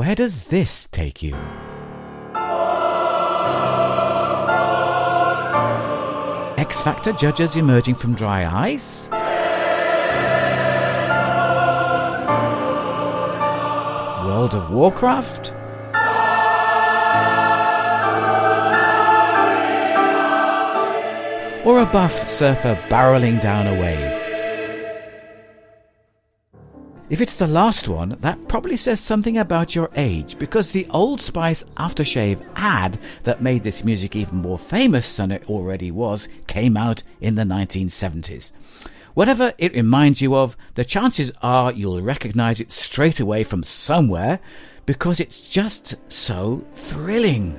Where does this take you? X Factor judges emerging from dry ice? World of Warcraft? Or a buff surfer barreling down a wave? If it's the last one, that probably says something about your age, because the Old Spice aftershave ad that made this music even more famous than it already was came out in the 1970s. Whatever it reminds you of, the chances are you'll recognize it straight away from somewhere because it's just so thrilling.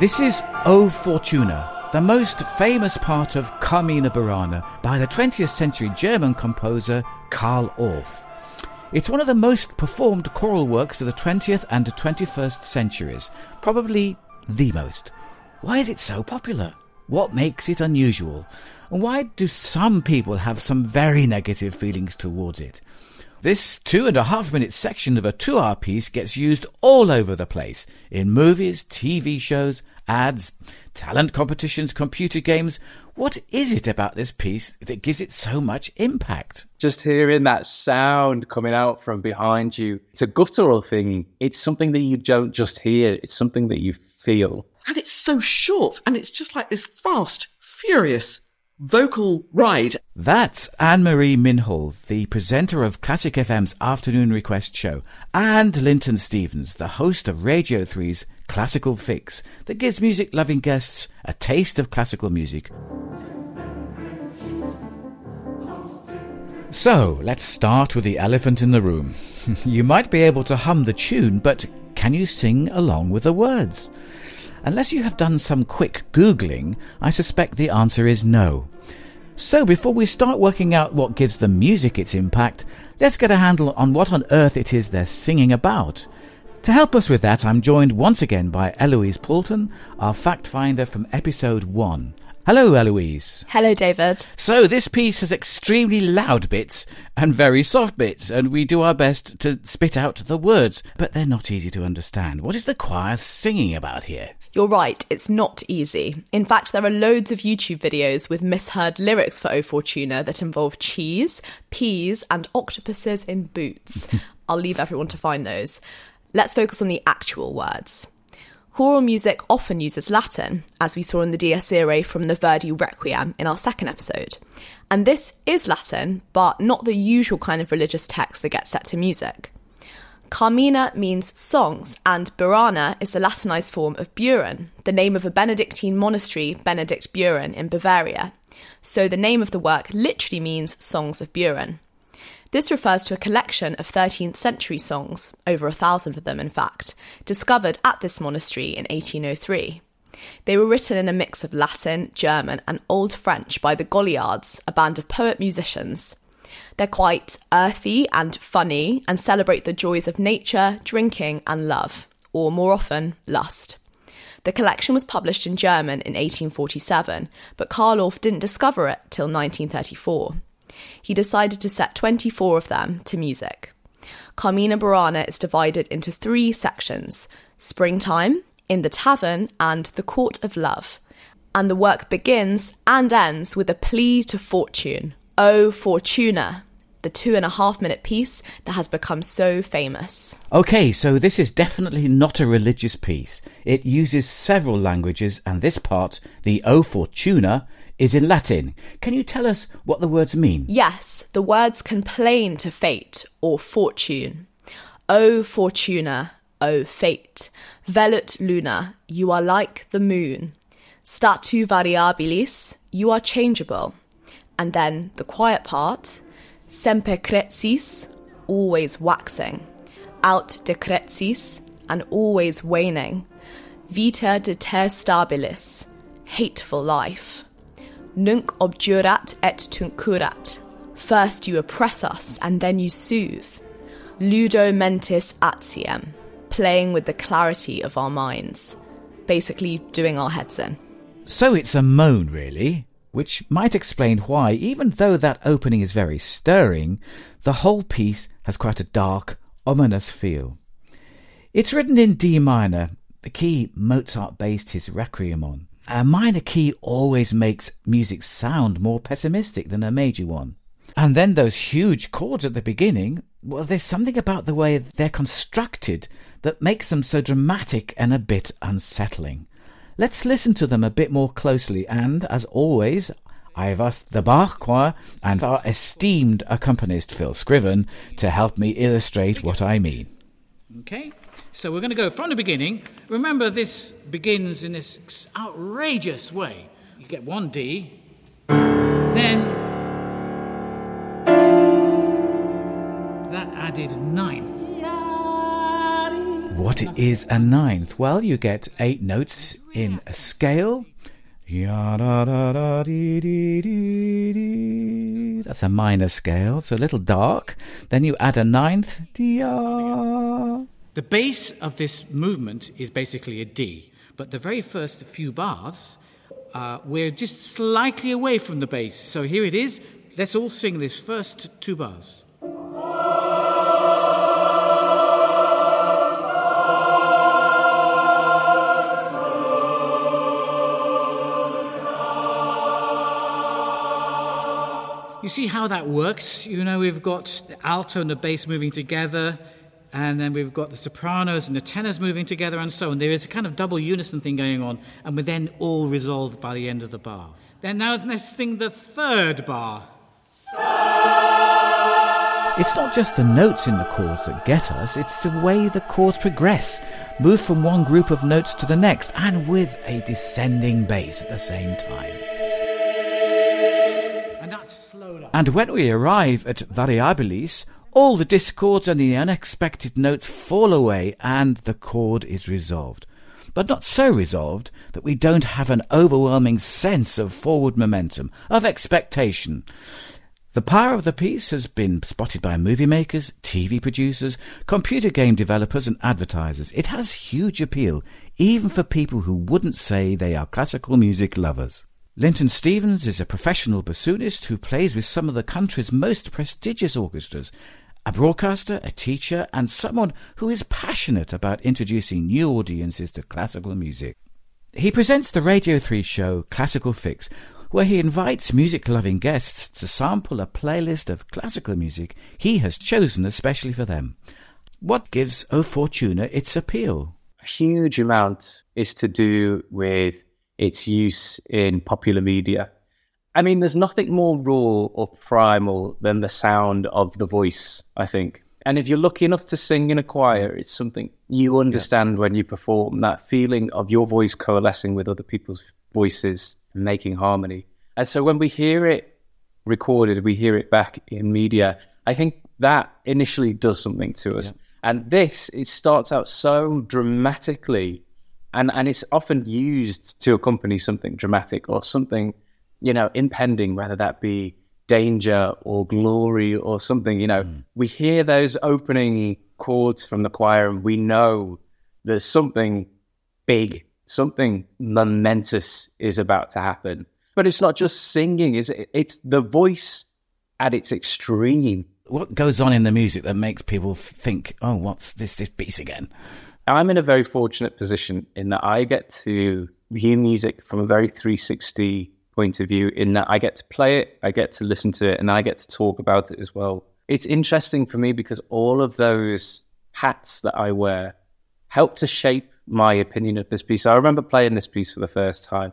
This is O Fortuna, the most famous part of Carmina Burana by the 20th century German composer Carl Orff. It's one of the most performed choral works of the 20th and 21st centuries, probably the most. Why is it so popular? What makes it unusual? And why do some people have some very negative feelings towards it? This two and a half minute section of a two hour piece gets used all over the place in movies, TV shows, ads, talent competitions, computer games. What is it about this piece that gives it so much impact? Just hearing that sound coming out from behind you, it's a guttural thing. It's something that you don't just hear, it's something that you feel. And it's so short, and it's just like this fast, furious vocal ride. That's Anne Marie Minhall, the presenter of Classic FM's Afternoon Request show, and Linton Stephens, the host of Radio 3's Classical Fix, that gives music loving guests a taste of classical music. So, let's start with the elephant in the room. you might be able to hum the tune, but can you sing along with the words? Unless you have done some quick Googling, I suspect the answer is no. So before we start working out what gives the music its impact, let's get a handle on what on earth it is they're singing about. To help us with that, I'm joined once again by Eloise Poulton, our fact finder from episode 1. Hello, Eloise. Hello, David. So, this piece has extremely loud bits and very soft bits, and we do our best to spit out the words, but they're not easy to understand. What is the choir singing about here? You're right, it's not easy. In fact, there are loads of YouTube videos with misheard lyrics for O Fortuna that involve cheese, peas, and octopuses in boots. I'll leave everyone to find those. Let's focus on the actual words. Choral music often uses Latin, as we saw in the Dies Irae from the Verdi Requiem in our second episode. And this is Latin, but not the usual kind of religious text that gets set to music. Carmina means songs, and Burana is the Latinized form of Beuern, the name of a Benedictine monastery, Benediktbeuern, in Bavaria. So the name of the work literally means Songs of Beuern. This refers to a collection of 13th century songs, over a thousand of them in fact, discovered at this monastery in 1803. They were written in a mix of Latin, German, and Old French by the Goliards, a band of poet musicians. They're quite earthy and funny and celebrate the joys of nature, drinking, and love, or more often, lust. The collection was published in German in 1847, but Carl Orff didn't discover it till 1934. He decided to set 24 of them to music. Carmina Burana is divided into three sections Springtime, In the Tavern, and The Court of Love. And the work begins and ends with a plea to fortune, O Fortuna, the two and a half minute piece that has become so famous. Okay, so this is definitely not a religious piece. It uses several languages, and this part, the O Fortuna, is in Latin. Can you tell us what the words mean? Yes, the words complain to fate or fortune. O Fortuna, O fate, velut luna, you are like the moon. Statu variabilis, you are changeable. And then the quiet part, semper crescis, always waxing, aut decrescis, and always waning, vita detestabilis, hateful life, nunc obdurat et tunc curat, first you oppress us and then you soothe, ludo mentis aciem, playing with the clarity of our minds, basically doing our heads in. So it's a moan, really? Which might explain why, even though that opening is very stirring, the whole piece has quite a dark, ominous feel. It's written in D minor, the key Mozart based his Requiem on. A minor key always makes music sound more pessimistic than a major one. And then those huge chords at the beginning, well, there's something about the way they're constructed that makes them so dramatic and a bit unsettling. Let's listen to them a bit more closely, and as always, I've asked the Bach Choir and our esteemed accompanist Phil Scriven to help me illustrate what I mean. Okay, so we're going to go from the beginning. Remember, this begins in this outrageous way. You get one D, then that added ninth. What is a ninth? Well, you get eight notes in a scale. That's a minor scale, so a little dark. Then you add a ninth. The base of this movement is basically a D, but the very first few bars, uh, we're just slightly away from the bass. So here it is. Let's all sing this first two bars. You see how that works? You know, we've got the alto and the bass moving together, and then we've got the sopranos and the tenors moving together, and so on. There is a kind of double unison thing going on, and we're then all resolved by the end of the bar. Then now let's sing the third bar. It's not just the notes in the chords that get us, it's the way the chords progress, move from one group of notes to the next, and with a descending bass at the same time. And when we arrive at variabilis, all the discords and the unexpected notes fall away and the chord is resolved. But not so resolved that we don't have an overwhelming sense of forward momentum, of expectation. The power of the piece has been spotted by movie makers, TV producers, computer game developers, and advertisers. It has huge appeal, even for people who wouldn't say they are classical music lovers. Linton Stephens is a professional bassoonist who plays with some of the country's most prestigious orchestras, a broadcaster, a teacher, and someone who is passionate about introducing new audiences to classical music. He presents the Radio 3 show Classical Fix, where he invites music loving guests to sample a playlist of classical music he has chosen especially for them. What gives O Fortuna its appeal? A huge amount is to do with its use in popular media. I mean, there's nothing more raw or primal than the sound of the voice, I think. And if you're lucky enough to sing in a choir, it's something you understand yeah. when you perform that feeling of your voice coalescing with other people's voices and making harmony. And so when we hear it recorded, we hear it back in media, I think that initially does something to us. Yeah. And this, it starts out so dramatically and and it's often used to accompany something dramatic or something you know impending whether that be danger or glory or something you know. Mm. we hear those opening chords from the choir and we know there's something big something momentous is about to happen. But it's not just singing is it? It's the voice at its extreme. What goes on in the music that makes people think oh what's this this piece again I'm in a very fortunate position in that I get to view music from a very 360 point of view, in that I get to play it, I get to listen to it, and I get to talk about it as well. It's interesting for me because all of those hats that I wear help to shape my opinion of this piece. I remember playing this piece for the first time.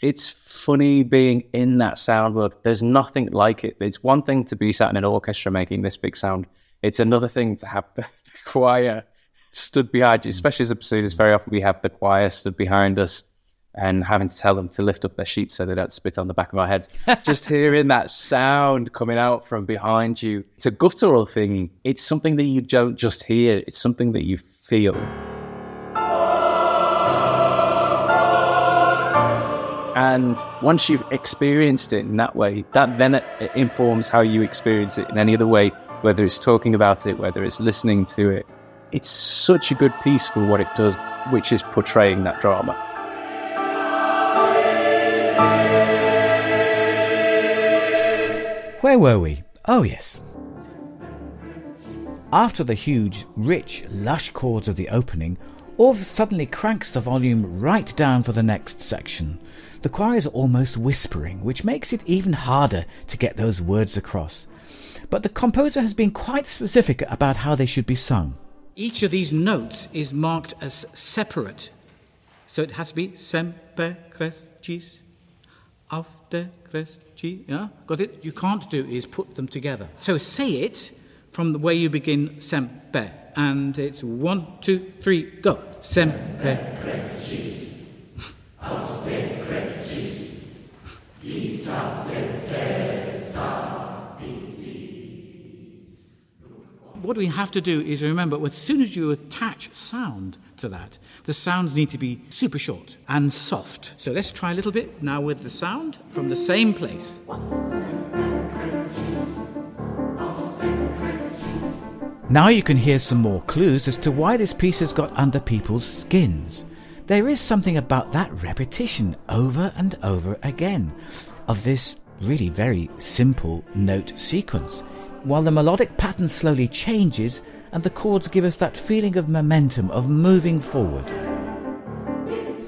It's funny being in that sound world. There's nothing like it. It's one thing to be sat in an orchestra making this big sound. It's another thing to have the choir stood behind you, especially as a bassoonist. Very often we have the choir stood behind us and having to tell them to lift up their sheets so they don't spit on the back of our heads. just hearing that sound coming out from behind you. It's a guttural thing. It's something that you don't just hear, it's something that you feel. And once you've experienced it in that way, that then informs how you experience it in any other way, whether it's talking about it, whether it's listening to it, it's such a good piece for what it does, which is portraying that drama. Where were we? Oh, yes. After the huge, rich, lush chords of the opening, Orff suddenly cranks the volume right down for the next section. The choir is almost whispering, which makes it even harder to get those words across. But the composer has been quite specific about how they should be sung. Each of these notes is marked as separate. So it has to be semper crescis, aut decrescis. Yeah, got it? You can't do is put them together. So say it from the way you begin semper. And it's one, two, three, go. Semper crescis, aut decrescis, what we have to do is remember as soon as you attach sound to that, the sounds need to be super short and soft. So let's try a little bit now with the sound from the same place. Now you can hear some more clues as to why this piece has got under people's skins. There is something about that repetition over and over again of this really very simple note sequence while the melodic pattern slowly changes and the chords give us that feeling of momentum, of moving forward.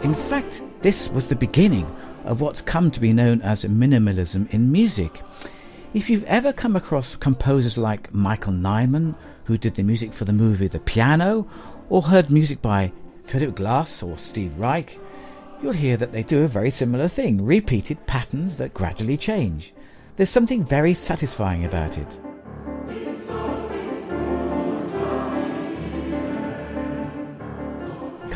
In fact, this was the beginning of what's come to be known as minimalism in music. If you've ever come across composers like Michael Nyman, who did the music for the movie The Piano, or heard music by Philip Glass or Steve Reich, you'll hear that they do a very similar thing repeated patterns that gradually change. There's something very satisfying about it.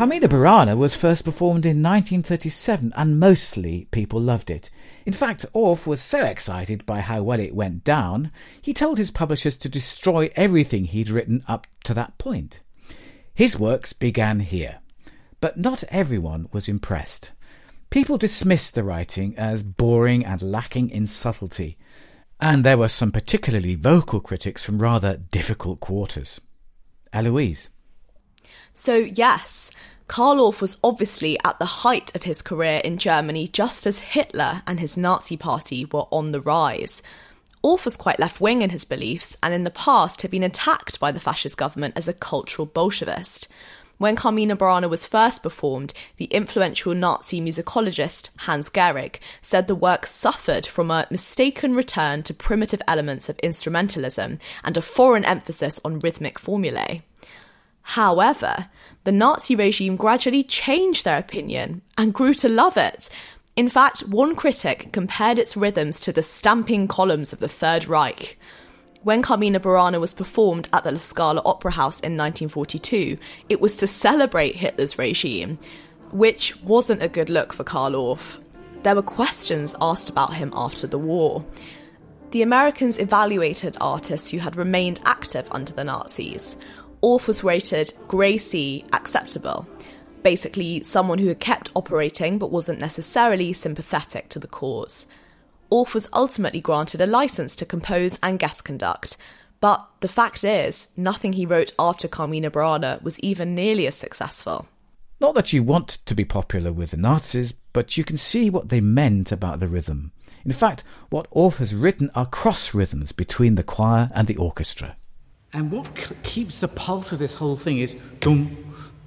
Carmina Burana was first performed in 1937 and mostly people loved it. In fact, Orff was so excited by how well it went down, he told his publishers to destroy everything he'd written up to that point. His works began here, but not everyone was impressed. People dismissed the writing as boring and lacking in subtlety, and there were some particularly vocal critics from rather difficult quarters. Eloise. So, yes, Carl Orff was obviously at the height of his career in Germany just as Hitler and his Nazi party were on the rise. Orff was quite left wing in his beliefs and in the past had been attacked by the fascist government as a cultural Bolshevist. When Carmina Burana was first performed, the influential Nazi musicologist Hans Gehrig said the work suffered from a mistaken return to primitive elements of instrumentalism and a foreign emphasis on rhythmic formulae. However, the Nazi regime gradually changed their opinion and grew to love it. In fact, one critic compared its rhythms to the stamping columns of the Third Reich. When Carmina Burana was performed at the La Scala Opera House in 1942, it was to celebrate Hitler's regime, which wasn't a good look for Carl Orff. There were questions asked about him after the war. The Americans evaluated artists who had remained active under the Nazis. Was rated C acceptable. Basically, someone who had kept operating but wasn't necessarily sympathetic to the cause. Orff was ultimately granted a license to compose and guest conduct, but the fact is, nothing he wrote after Carmina Burana was even nearly as successful. Not that you want to be popular with the Nazis, but you can see what they meant about the rhythm. In fact, what Orff has written are cross rhythms between the choir and the orchestra. And what keeps the pulse of this whole thing is dum,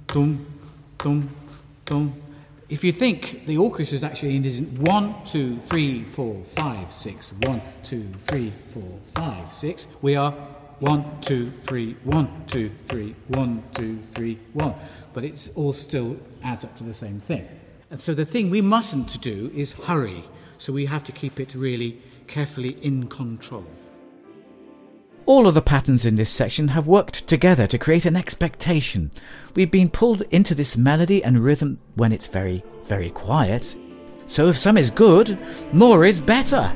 dum, dum, dum. If you think the orchestra is actually in one, two, three, four, five, six, one, two, three, four, five, six, we are one, two, three, one, two, three, one, two, three, one. But it all still adds up to the same thing. And so the thing we mustn't do is hurry. So we have to keep it really carefully in control. All of the patterns in this section have worked together to create an expectation. We've been pulled into this melody and rhythm when it's very, very quiet. So if some is good, more is better.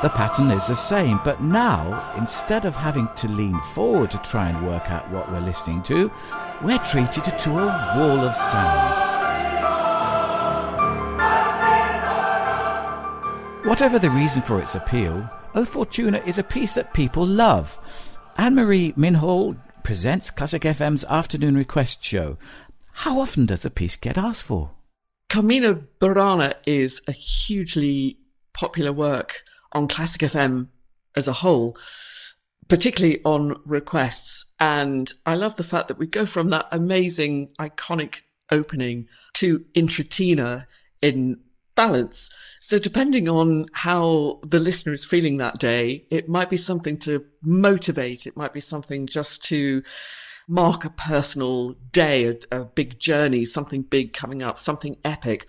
The pattern is the same, but now, instead of having to lean forward to try and work out what we're listening to, we're treated to a wall of sound. Whatever the reason for its appeal, O Fortuna is a piece that people love. Anne Marie Minhall presents Classic FM's afternoon request show. How often does the piece get asked for? Carmina Burana is a hugely popular work on Classic FM as a whole, particularly on requests. And I love the fact that we go from that amazing, iconic opening to In trutina in balance. So depending on how the listener is feeling that day, it might be something to motivate. It might be something just to mark a personal day, a, a big journey, something big coming up, something epic.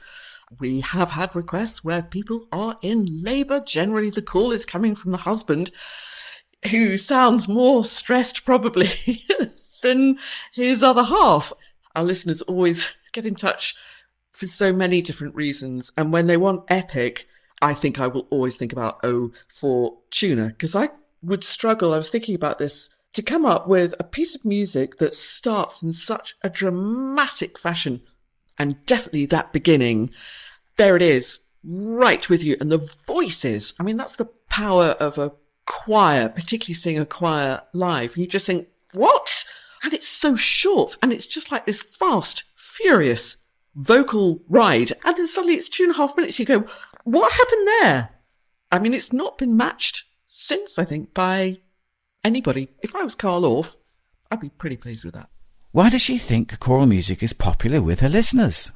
We have had requests where people are in labour. Generally, the call is coming from the husband who sounds more stressed probably than his other half. Our listeners always get in touch for so many different reasons. And when they want epic, I think I will always think about O for Tuna because I would struggle. I was thinking about this to come up with a piece of music that starts in such a dramatic fashion and definitely that beginning. There it is, right with you. And the voices, I mean, that's the power of a choir, particularly seeing a choir live. You just think, what? And it's so short and it's just like this fast, furious vocal ride. And then suddenly it's two and a half minutes. You go, what happened there? I mean, it's not been matched since, I think, by anybody. If I was Carl Orff, I'd be pretty pleased with that. Why does she think choral music is popular with her listeners?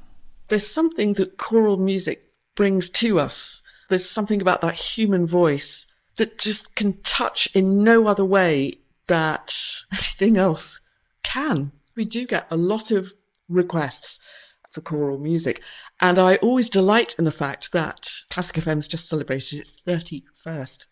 There's something that choral music brings to us. There's something about that human voice that just can touch in no other way that anything else can. We do get a lot of requests for choral music. And I always delight in the fact that Classic FM's just celebrated its 31st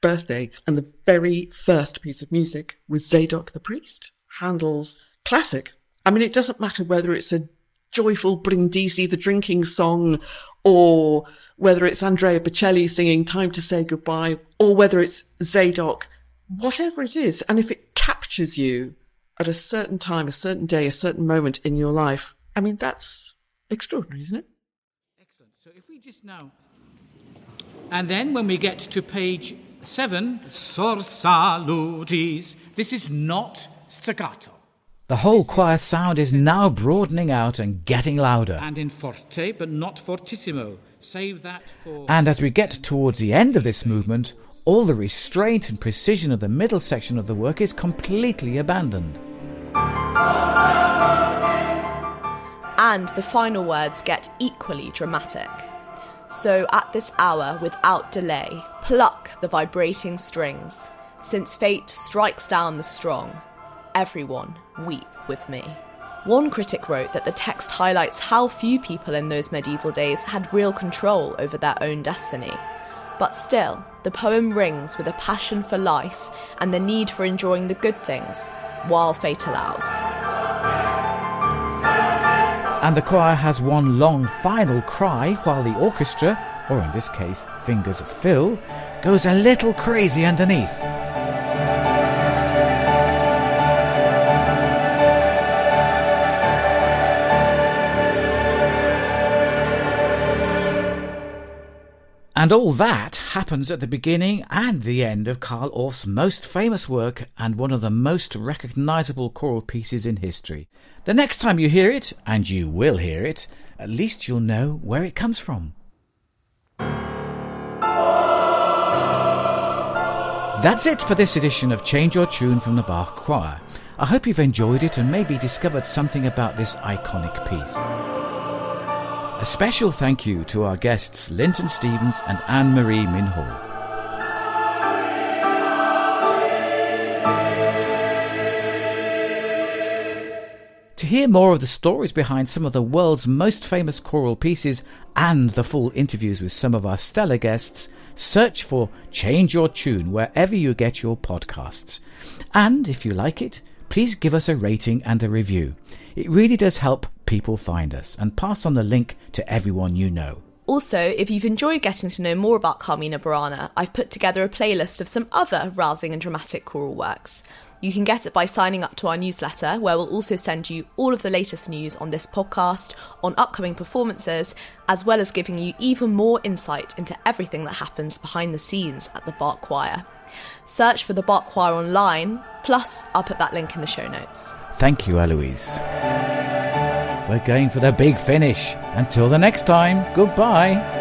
birthday. And the very first piece of music was Zadok the Priest, Handel's classic. I mean, it doesn't matter whether it's a joyful Brindisi, the drinking song, or whether it's Andrea Bocelli singing Time to Say Goodbye, or whether it's Zadok, whatever it is. And if it captures you at a certain time, a certain day, a certain moment in your life, I mean, that's extraordinary, isn't it? Excellent. So if we just now. And then when we get to page seven, Sors salutis, this is not staccato. The whole choir sound is now broadening out and getting louder. And in forte, but not fortissimo. Save that for. And as we get towards the end of this movement, all the restraint and precision of the middle section of the work is completely abandoned. And the final words get equally dramatic. So at this hour, without delay, pluck the vibrating strings, since fate strikes down the strong. Everyone weep with me. One critic wrote that the text highlights how few people in those medieval days had real control over their own destiny. But still, the poem rings with a passion for life and the need for enjoying the good things, while fate allows. And the choir has one long final cry while the orchestra, or in this case, fingers of Phil, goes a little crazy underneath. And all that happens at the beginning and the end of Carl Orff's most famous work and one of the most recognisable choral pieces in history. The next time you hear it, and you will hear it, at least you'll know where it comes from. That's it for this edition of Change Your Tune from the Bach Choir. I hope you've enjoyed it and maybe discovered something about this iconic piece. A special thank you to our guests Linton Stephens and Anne Marie Minhall. To hear more of the stories behind some of the world's most famous choral pieces and the full interviews with some of our stellar guests, search for Change Your Tune wherever you get your podcasts. And if you like it, please give us a rating and a review. It really does help people find us and pass on the link to everyone you know. Also, if you've enjoyed getting to know more about Carmina Burana, I've put together a playlist of some other rousing and dramatic choral works. You can get it by signing up to our newsletter, where we'll also send you all of the latest news on this podcast, on upcoming performances, as well as giving you even more insight into everything that happens behind the scenes at the Bach Choir. Search for the Bach Choir online, plus, I'll put that link in the show notes. Thank you, Eloise. We're going for the big finish. Until the next time, goodbye.